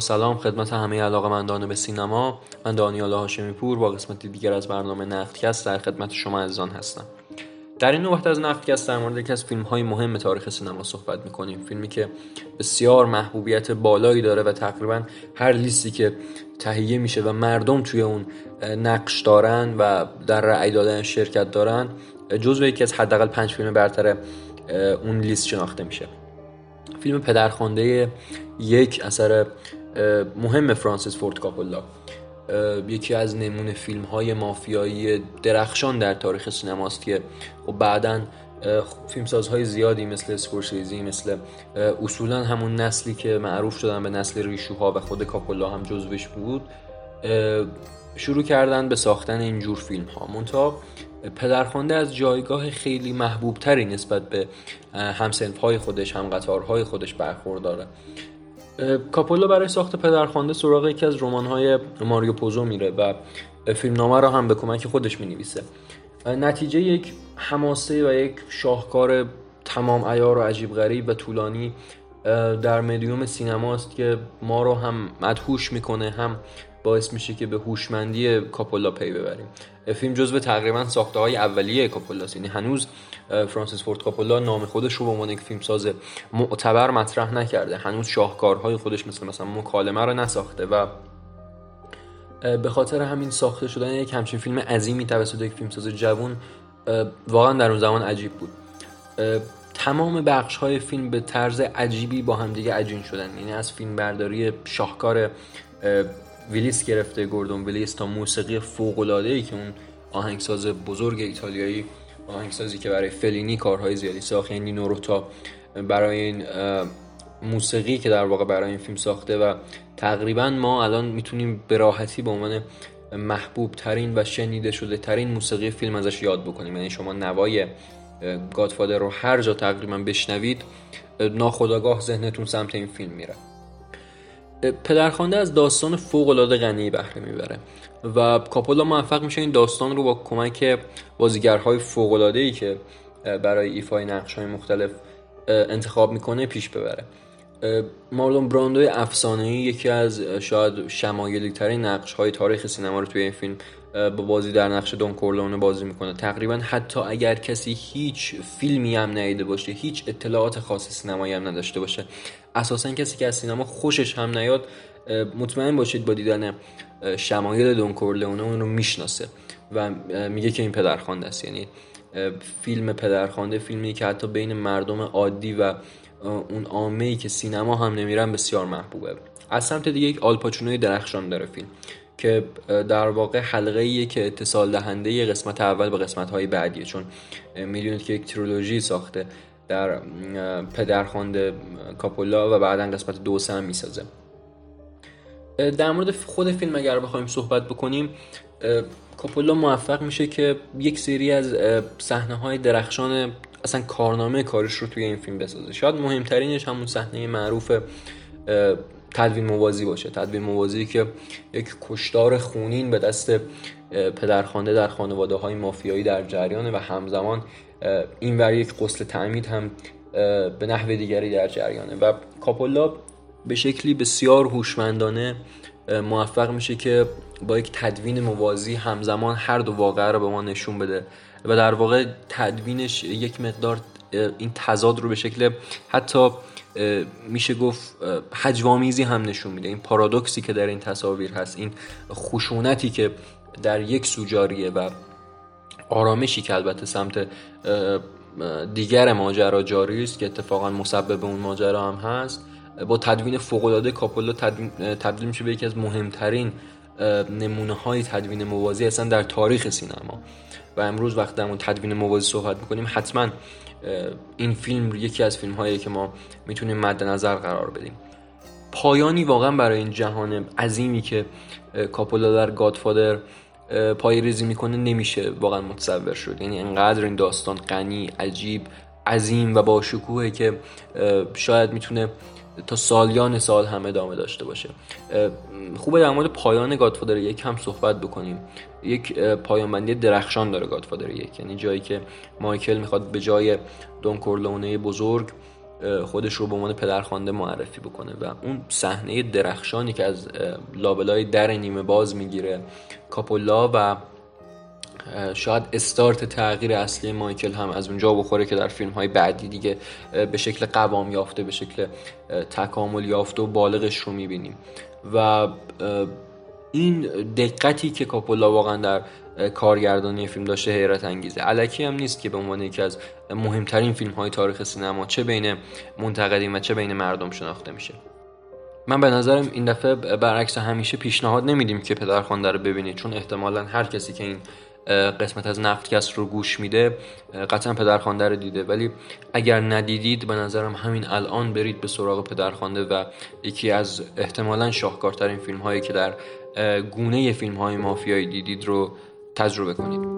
سلام خدمت همه علاقمندان به سینما. من دانیال هاشمی پور با قسمت دیگر از برنامه نقدکست در خدمت شما عزیزان هستم. در این نوبت از نقدکست در مورد یکی از فیلم های مهم تاریخ سینما صحبت می‌کنیم. فیلمی که بسیار محبوبیت بالایی داره و تقریبا هر لیستی که تهیه میشه و مردم توی اون نقش دارن و در رأی دادن شرکت دارن جزو یکی از حداقل پنج فیلم برتر اون لیست شناخته میشه. فیلم پدرخوانده یک اثر مهم فرانسیس فورد کاپولا. یکی از نمونه فیلم های مافیایی درخشان در تاریخ سینماست که و خب بعدا فیلمسازهای زیادی مثل اسکورسیزی مثل اصولا همون نسلی که معروف شدن به نسل ریشوها و خود کاپولا هم جزوش بود شروع کردن به ساختن اینجور فیلم ها منتها پدرخوانده از جایگاه خیلی محبوب تری نسبت به همسنف های خودش هم قطارهای خودش برخورداره. کاپولا برای ساخت پدرخوانده سراغ یکی از های ماریو پوزو میره و فیلمنامه را هم به کمک خودش می نویسه نتیجه یک حماسه و یک شاهکار تمام ایار و عجیب غریب و طولانی در مدیوم سینماست که ما رو هم مدهوش می‌کنه هم باعث میشه که به هوشمندی کاپولا پی ببریم. فیلم جزو تقریبا ساخته های اولیه کاپولا یعنی هنوز فرانسیس فورد کاپولا نام خودش رو به عنوان یک فیلمساز معتبر مطرح نکرده. هنوز شاهکارهای خودش مثل مثلا مکالمه رو نساخته و به خاطر همین ساخته شدن یک همچین فیلم عظیمی توسط یک فیلمساز جوان واقعا در اون زمان عجیب بود. تمام بخش های فیلم به طرز عجیبی با همدیگه عجین شدن. یعنی از فیلم برداری شاهکار ویلیس گرفته گوردون ویلیس تا موسیقی فوق العاده ای که اون آهنگساز بزرگ ایتالیایی آهنگسازی که برای فلینی کارهای زیادی ساخت یعنی نوروتا. برای این موسیقی که در واقع برای این فیلم ساخته و تقریبا ما الان می‌تونیم به راحتی به عنوان محبوب ترین و شنیده شده ترین موسیقی فیلم ازش یاد بکنیم. یعنی شما نوای گادفادر رو هر جا تقریبا بشنوید ناخداگاه ذهنتون سمت این فیلم میره. پدرخوانده از داستان فوق العاده غنی بهره می‌بره و کاپولا موفق میشه این داستان رو با کمک بازیگرهای فوق العاده ای که برای ایفای نقش های مختلف انتخاب می‌کنه پیش ببره. مارلون براندو افسانه‌ای یکی از شاید شمایلی ترین نقش های تاریخ سینما رو توی این فیلم با بازی در نقش دون کورلونه بازی می‌کنه. تقریبا حتی اگر کسی هیچ فیلمی هم ندیده باشه هیچ اطلاعات خاص سینمایی هم نداشته باشه اساسا کسی که از سینما خوشش هم نیاد مطمئن باشید با دیدن شمایل دون کورلونه اون رو می‌شناسه و میگه که این پدرخوانده است. یعنی فیلم پدرخوانده فیلمی که حتی بین مردم عادی و اون عامه که سینما هم نمیرن بسیار محبوبه. از سمت دیگه یک آلپاچونوی درخشان داره فیلم که در واقع حلقه ایه که اتصال دهنده قسمت اول به قسمت های بعدیه. چون می‌دونید که یک ترولوژی ساخته. در پدرخوانده کاپولا و بعدا قسمت دو سه هم می‌سازه. در مورد خود فیلم اگر بخوایم صحبت بکنیم کاپولا موفق میشه که یک سری از صحنه های درخشان اصلا کارنامه کارش رو توی این فیلم بسازه. شاید مهمترینش همون صحنه معروف تدوین موازی باشه. تدوین موازی که یک کشتار خونین به دست پدرخوانده در خانواده های مافیایی در جریانه و همزمان این ور یک قسل تعمید هم به نحو دیگری در جریانه. و کاپولا به شکلی بسیار هوشمندانه موفق میشه که با یک تدوین موازی همزمان هر دو واقعه رو به ما نشون بده. و در واقع تدوینش یک مقدار این تضاد رو به شکل حتی میشه گفت حجوامیزی هم نشون میده. این پارادوکسی که در این تصاویر هست این خشونتی که در یک سوجاریه و آرامشی که البته سمت دیگر ماجرا جاری است که اتفاقا مسبب اون ماجرا هم هست با تدوین فوق العاده کاپولا تبدیل میشه به یکی از مهمترین نمونه های تدوین موازی اصلا در تاریخ سینما. و امروز وقت در تدوین موازی صحبت می‌کنیم حتما این فیلم یکی از فیلم هایی که ما می‌تونیم مد نظر قرار بدیم. پایانی واقعا برای این جهان عظیمی که کاپولا در گادفادر پای ریزی می‌کنه نمیشه واقعا متصور شد. یعنی انقدر این داستان غنی عجیب عظیم و با شکوهه که شاید می‌تونه تا سالیان سال هم ادامه داشته باشه. خوبه در مورد پایان گادفادر یک هم صحبت بکنیم. یک پایان بندی درخشان داره گادفادر یک. یعنی جایی که مایکل می‌خواد به جای دون کورلونه بزرگ خودش رو به عنوان پدرخوانده معرفی بکنه و اون صحنه درخشانی که از لابلای در نیمه باز می‌گیره کاپولا و شاید استارت تغییر اصلی مایکل هم از اونجا بخوره که در فیلم های بعدی دیگه به شکل قوام یافته به شکل تکامل یافته و بالغش رو می‌بینیم. و این دقتی که کاپولا واقعا در کارگردانی فیلم داشته حیرت انگیزه. علکی هم نیست که به عنوان یکی از مهمترین فیلم های تاریخ سینما چه بین منتقدین و چه بین مردم شناخته میشه. من به نظرم این دفعه برعکس همیشه پیشنهاد نمیدیم که پدرخوانده رو ببینید چون احتمالا هر کسی که این قسمت از نفتکست رو گوش میده قطعا پدرخوانده رو دیده. ولی اگر ندیدید به نظرم همین الان برید به سراغ پدرخوانده و یکی از احتمالا شاهکارترین فیلم هایی که در گونه فیلم های مافیایی دیدید رو تجربه کنید.